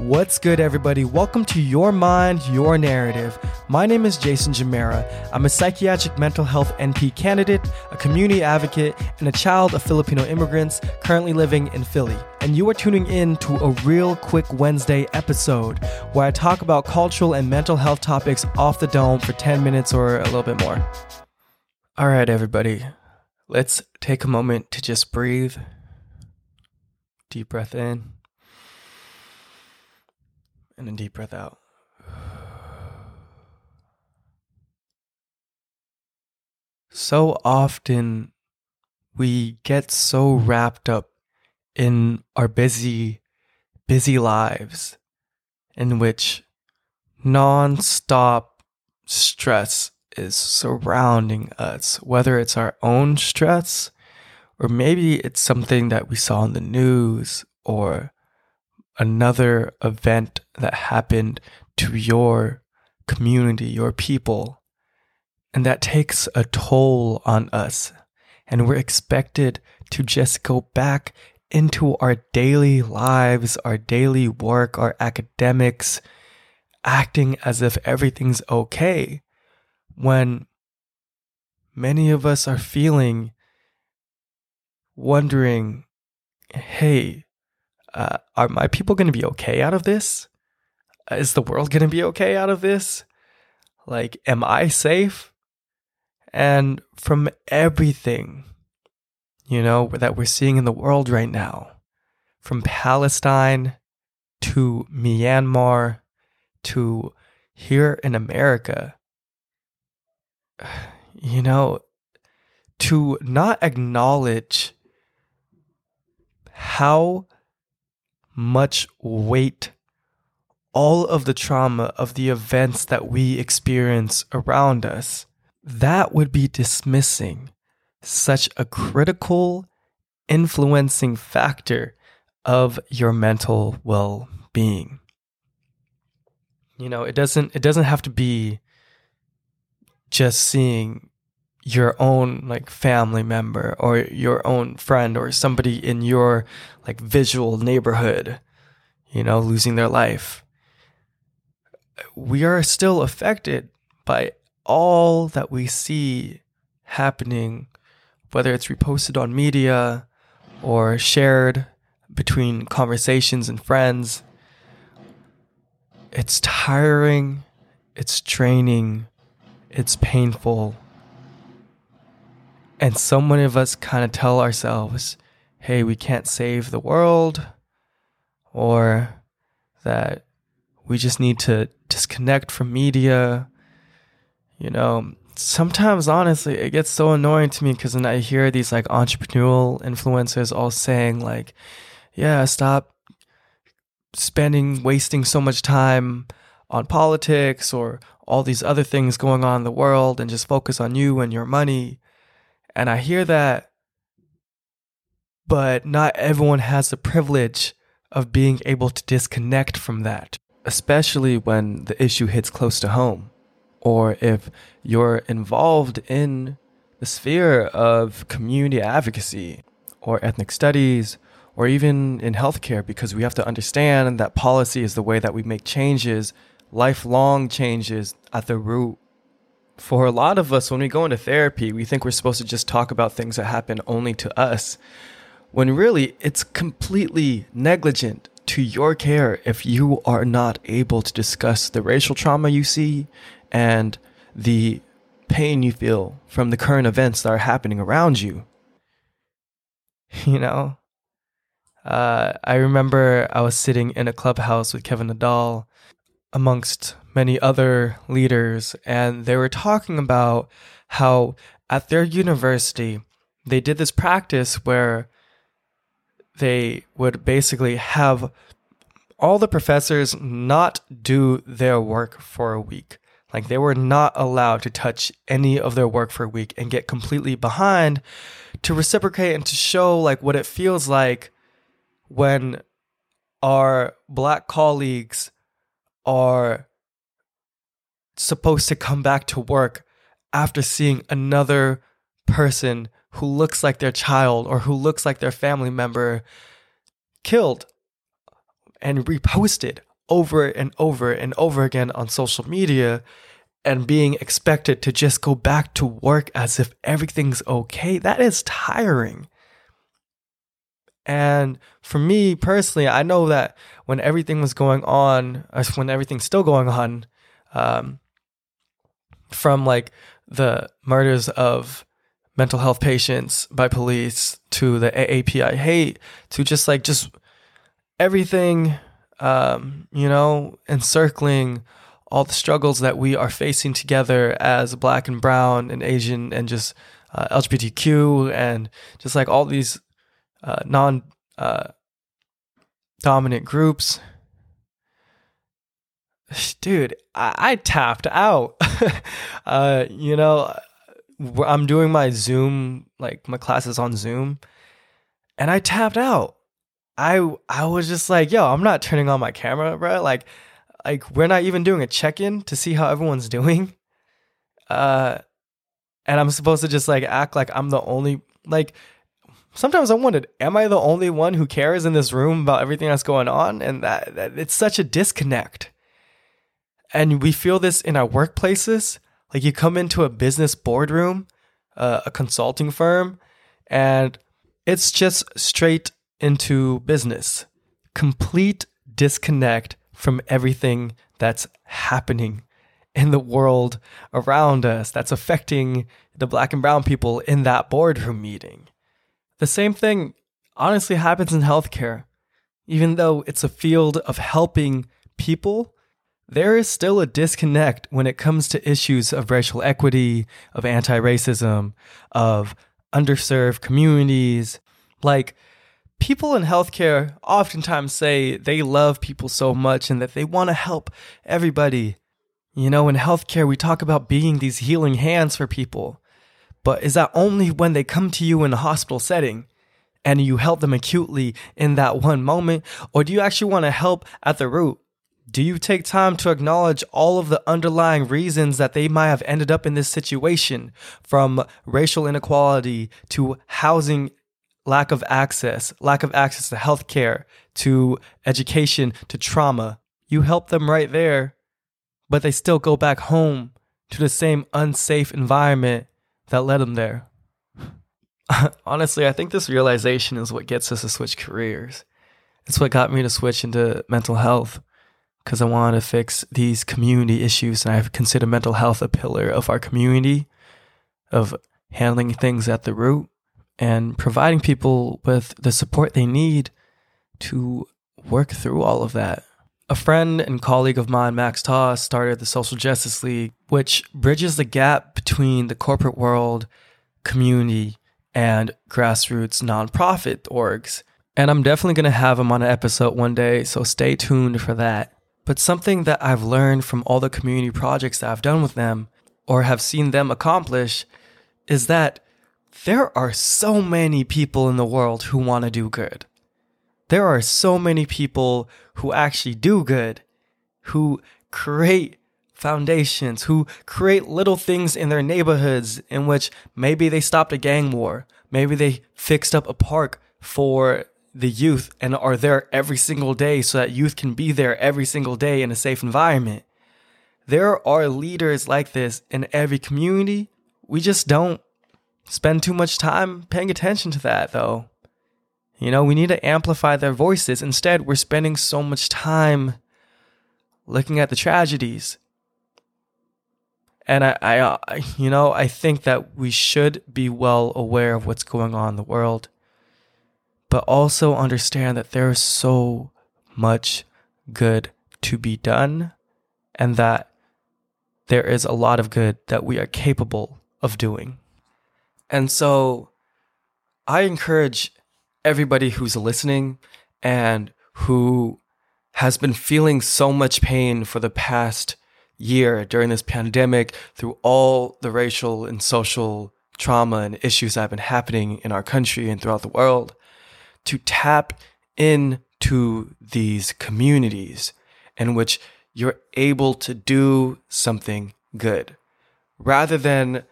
What's good, everybody? Welcome to Your Mind, Your Narrative. My name is Jason Jamera. I'm a psychiatric mental health NP candidate, a community advocate, and a child of Filipino immigrants currently living in Philly. And you are tuning in to a real quick Wednesday episode where I talk about cultural and mental health topics off the dome for 10 minutes or a little bit more. All right, everybody, let's take a moment to just breathe. Deep breath in and a deep breath out. So often we get so wrapped up in our busy, busy lives in which non-stop stress is surrounding us, whether it's our own stress or maybe it's something that we saw in the news or another event that happened to your community, your people. And that takes a toll on us. And we're expected to just go back into our daily lives, our daily work, our academics, acting as if everything's okay. When many of us are feeling, wondering, hey, uh, are my people going to be okay out of this? Uh, is the world going to be okay out of this? Like, am I safe? And from everything, you know, that we're seeing in the world right now, from Palestine to Myanmar to here in America, you know, to not acknowledge how much weight all of the trauma of the events that we experience around us, that would be dismissing such a critical, influencing factor of your mental well being. You know, it doesn't it doesn't have to be just seeing your own like family member or your own friend or somebody in your like visual neighborhood, you know, losing their life. We are still affected by all that we see happening, whether it's reposted on media or shared between conversations and friends. It's tiring, it's draining, it's painful and so many of us kind of tell ourselves, hey, we can't save the world, or that we just need to disconnect from media. You know, sometimes honestly, it gets so annoying to me because then I hear these like entrepreneurial influencers all saying, like, yeah, stop spending, wasting so much time on politics or all these other things going on in the world and just focus on you and your money and I hear that, but not everyone has the privilege of being able to disconnect from that, especially when the issue hits close to home, or if you're involved in the sphere of community advocacy or ethnic studies or even in healthcare, because we have to understand that policy is the way that we make changes, lifelong changes at the root for a lot of us, when we go into therapy, we think we're supposed to just talk about things that happen only to us, when really it's completely negligent to your care if you are not able to discuss the racial trauma you see and the pain you feel from the current events that are happening around you. You know? Uh, I remember I was sitting in a clubhouse with Kevin Nadal amongst many other leaders, and they were talking about how at their university they did this practice where they would basically have all the professors not do their work for a week. Like they were not allowed to touch any of their work for a week and get completely behind to reciprocate and to show like what it feels like when our black colleagues are supposed to come back to work after seeing another person who looks like their child or who looks like their family member killed and reposted over and over and over again on social media and being expected to just go back to work as if everything's okay, that is tiring. And for me personally, I know that when everything was going on, when everything's still going on, um, from like the murders of mental health patients by police to the AAPI hate to just like just everything, um, you know, encircling all the struggles that we are facing together as black and brown and Asian and just uh, LGBTQ and just like all these uh, non uh, dominant groups. Dude, I, I tapped out. uh, you know, I'm doing my Zoom, like my classes on Zoom, and I tapped out. I I was just like, yo, I'm not turning on my camera, bro. Like, like we're not even doing a check in to see how everyone's doing. Uh, and I'm supposed to just like act like I'm the only like sometimes I wondered, am I the only one who cares in this room about everything that's going on? And that, that it's such a disconnect. And we feel this in our workplaces. Like you come into a business boardroom, uh, a consulting firm, and it's just straight into business. Complete disconnect from everything that's happening in the world around us that's affecting the black and brown people in that boardroom meeting. The same thing honestly happens in healthcare. Even though it's a field of helping people, there is still a disconnect when it comes to issues of racial equity, of anti racism, of underserved communities. Like, people in healthcare oftentimes say they love people so much and that they want to help everybody. You know, in healthcare, we talk about being these healing hands for people. But is that only when they come to you in a hospital setting and you help them acutely in that one moment? Or do you actually want to help at the root? Do you take time to acknowledge all of the underlying reasons that they might have ended up in this situation from racial inequality to housing lack of access, lack of access to healthcare, to education, to trauma? You help them right there, but they still go back home to the same unsafe environment that led him there. Honestly, I think this realization is what gets us to switch careers. It's what got me to switch into mental health because I wanted to fix these community issues. And I consider mental health a pillar of our community, of handling things at the root and providing people with the support they need to work through all of that. A friend and colleague of mine, Max Toss, started the Social Justice League, which bridges the gap between the corporate world, community, and grassroots nonprofit orgs. And I'm definitely going to have him on an episode one day, so stay tuned for that. But something that I've learned from all the community projects that I've done with them or have seen them accomplish is that there are so many people in the world who want to do good there are so many people who actually do good, who create foundations, who create little things in their neighborhoods in which maybe they stopped a gang war, maybe they fixed up a park for the youth and are there every single day so that youth can be there every single day in a safe environment. There are leaders like this in every community. We just don't spend too much time paying attention to that though. You know, we need to amplify their voices. Instead, we're spending so much time looking at the tragedies. And I, I, uh, I, you know, I think that we should be well aware of what's going on in the world, but also understand that there is so much good to be done and that there is a lot of good that we are capable of doing. And so I encourage everybody who's listening and who has been feeling so much pain for the past year during this pandemic through all the racial and social trauma and issues that have been happening in our country and throughout the world to tap into these communities in which you're able to do something good. Rather than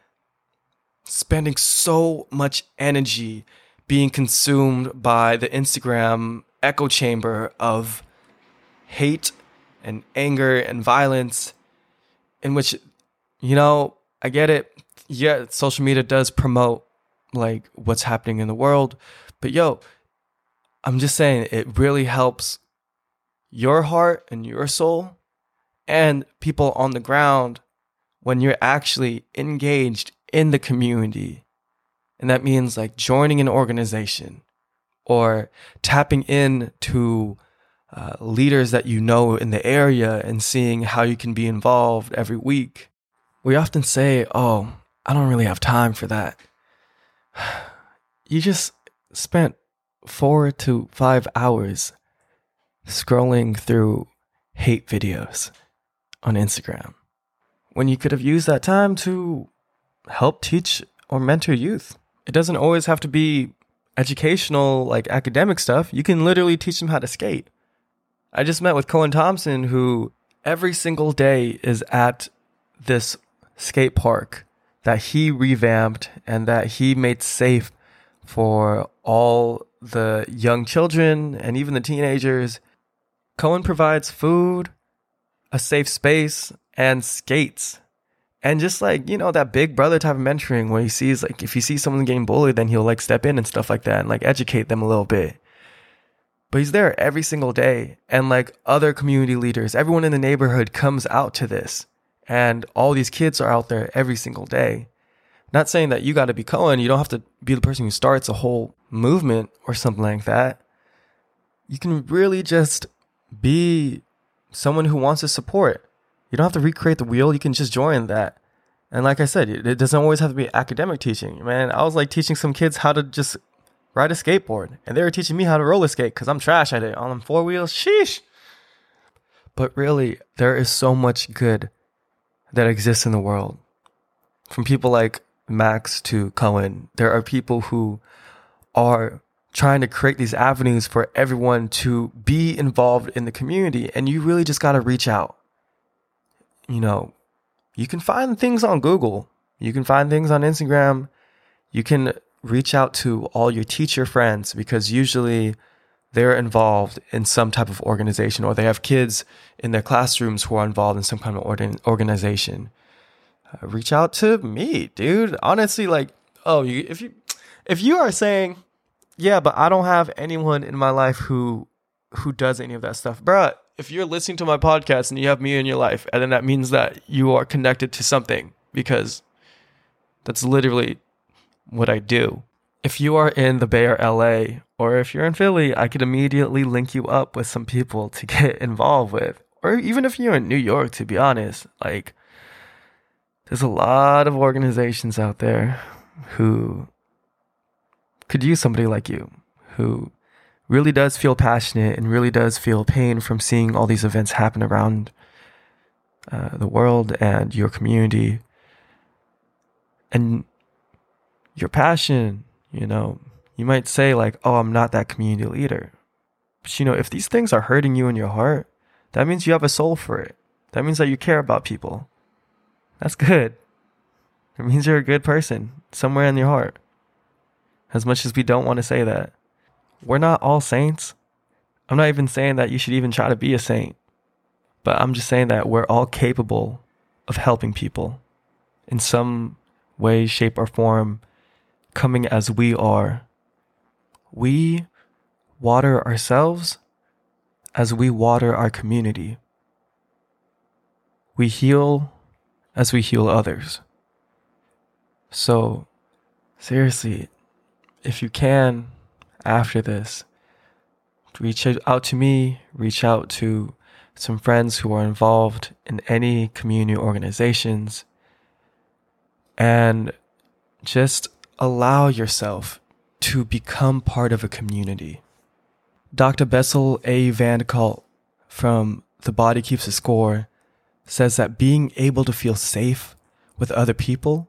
spending so much energy being consumed by the Instagram echo chamber of hate and anger and violence, in which, you know, I get it. Yeah, social media does promote like what's happening in the world, but yo, I'm just saying it really helps your heart and your soul and people on the ground when you're actually engaged in the community. And that means like joining an organization or tapping in to uh, leaders that you know in the area and seeing how you can be involved every week. We often say, Oh, I don't really have time for that. You just spent four to five hours scrolling through hate videos on Instagram when you could have used that time to help teach or mentor youth. It doesn't always have to be educational, like academic stuff. You can literally teach them how to skate. I just met with Cohen Thompson, who every single day is at this skate park that he revamped and that he made safe for all the young children and even the teenagers. Cohen provides food, a safe space, and skates. And just like, you know, that big brother type of mentoring where he sees like if he sees someone getting bullied, then he'll like step in and stuff like that and like educate them a little bit. But he's there every single day. And like other community leaders, everyone in the neighborhood comes out to this. And all these kids are out there every single day. Not saying that you got to be Cohen. You don't have to be the person who starts a whole movement or something like that. You can really just be someone who wants to support. You don't have to recreate the wheel. You can just join that. And like I said, it doesn't always have to be academic teaching. Man, I was like teaching some kids how to just ride a skateboard, and they were teaching me how to roller skate because I'm trash at it on four wheels. Sheesh. But really, there is so much good that exists in the world. From people like Max to Cohen, there are people who are trying to create these avenues for everyone to be involved in the community. And you really just got to reach out. You know, you can find things on Google, you can find things on Instagram, you can reach out to all your teacher friends because usually they're involved in some type of organization or they have kids in their classrooms who are involved in some kind of organization. Uh, reach out to me, dude. Honestly, like, oh, you, if you if you are saying, yeah, but I don't have anyone in my life who who does any of that stuff, bruh. If you're listening to my podcast and you have me in your life, and then that means that you are connected to something because that's literally what I do. If you are in the Bay or LA, or if you're in Philly, I could immediately link you up with some people to get involved with. Or even if you're in New York, to be honest, like there's a lot of organizations out there who could use somebody like you who really does feel passionate and really does feel pain from seeing all these events happen around uh, the world and your community. And your passion, you know, you might say, like, oh, I'm not that community leader. But, you know, if these things are hurting you in your heart, that means you have a soul for it. That means that you care about people. That's good. It means you're a good person somewhere in your heart. As much as we don't want to say that, we're not all saints. I'm not even saying that you should even try to be a saint, but I'm just saying that we're all capable of helping people in some way, shape, or form, coming as we are. We water ourselves as we water our community. We heal as we heal others. So, seriously, if you can, after this, reach out to me, reach out to some friends who are involved in any community organizations, and just allow yourself to become part of a community. Dr. Bessel A. van Kolk from The Body Keeps a Score says that being able to feel safe with other people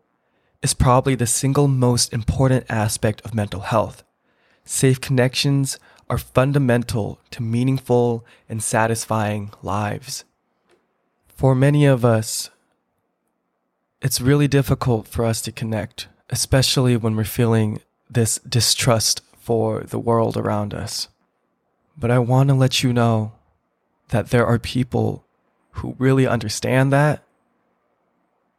is probably the single most important aspect of mental health. Safe connections are fundamental to meaningful and satisfying lives. For many of us, it's really difficult for us to connect, especially when we're feeling this distrust for the world around us. But I want to let you know that there are people who really understand that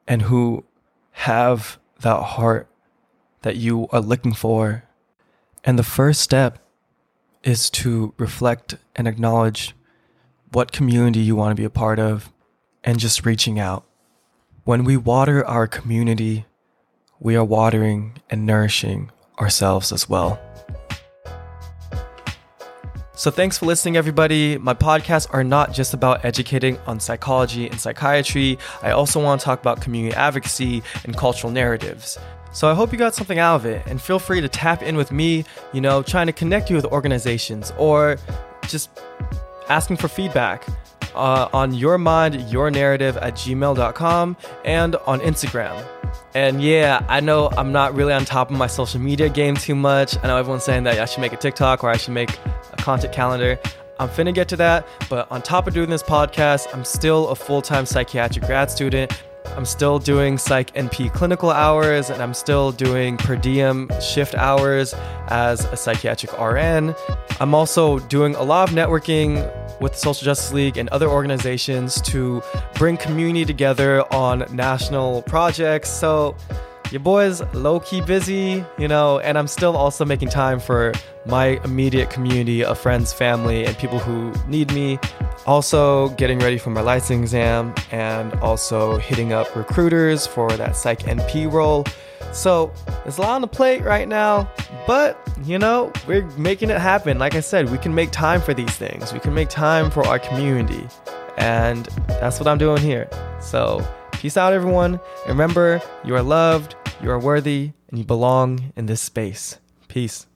and who have that heart that you are looking for. And the first step is to reflect and acknowledge what community you want to be a part of and just reaching out. When we water our community, we are watering and nourishing ourselves as well. So, thanks for listening, everybody. My podcasts are not just about educating on psychology and psychiatry. I also want to talk about community advocacy and cultural narratives. So, I hope you got something out of it, and feel free to tap in with me, you know, trying to connect you with organizations or just asking for feedback uh, on your mind, your narrative at gmail.com and on Instagram. And yeah, I know I'm not really on top of my social media game too much. I know everyone's saying that I should make a TikTok or I should make a content calendar. I'm finna get to that, but on top of doing this podcast, I'm still a full time psychiatric grad student I'm still doing Psych NP clinical hours and I'm still doing per diem shift hours as a psychiatric RN. I'm also doing a lot of networking with the Social Justice League and other organizations to bring community together on national projects. So, your boy's low key busy, you know, and I'm still also making time for my immediate community of friends, family, and people who need me. Also, getting ready for my licensing exam and also hitting up recruiters for that Psych NP role. So, there's a lot on the plate right now, but you know, we're making it happen. Like I said, we can make time for these things, we can make time for our community, and that's what I'm doing here. So, peace out, everyone. Remember, you are loved, you are worthy, and you belong in this space. Peace.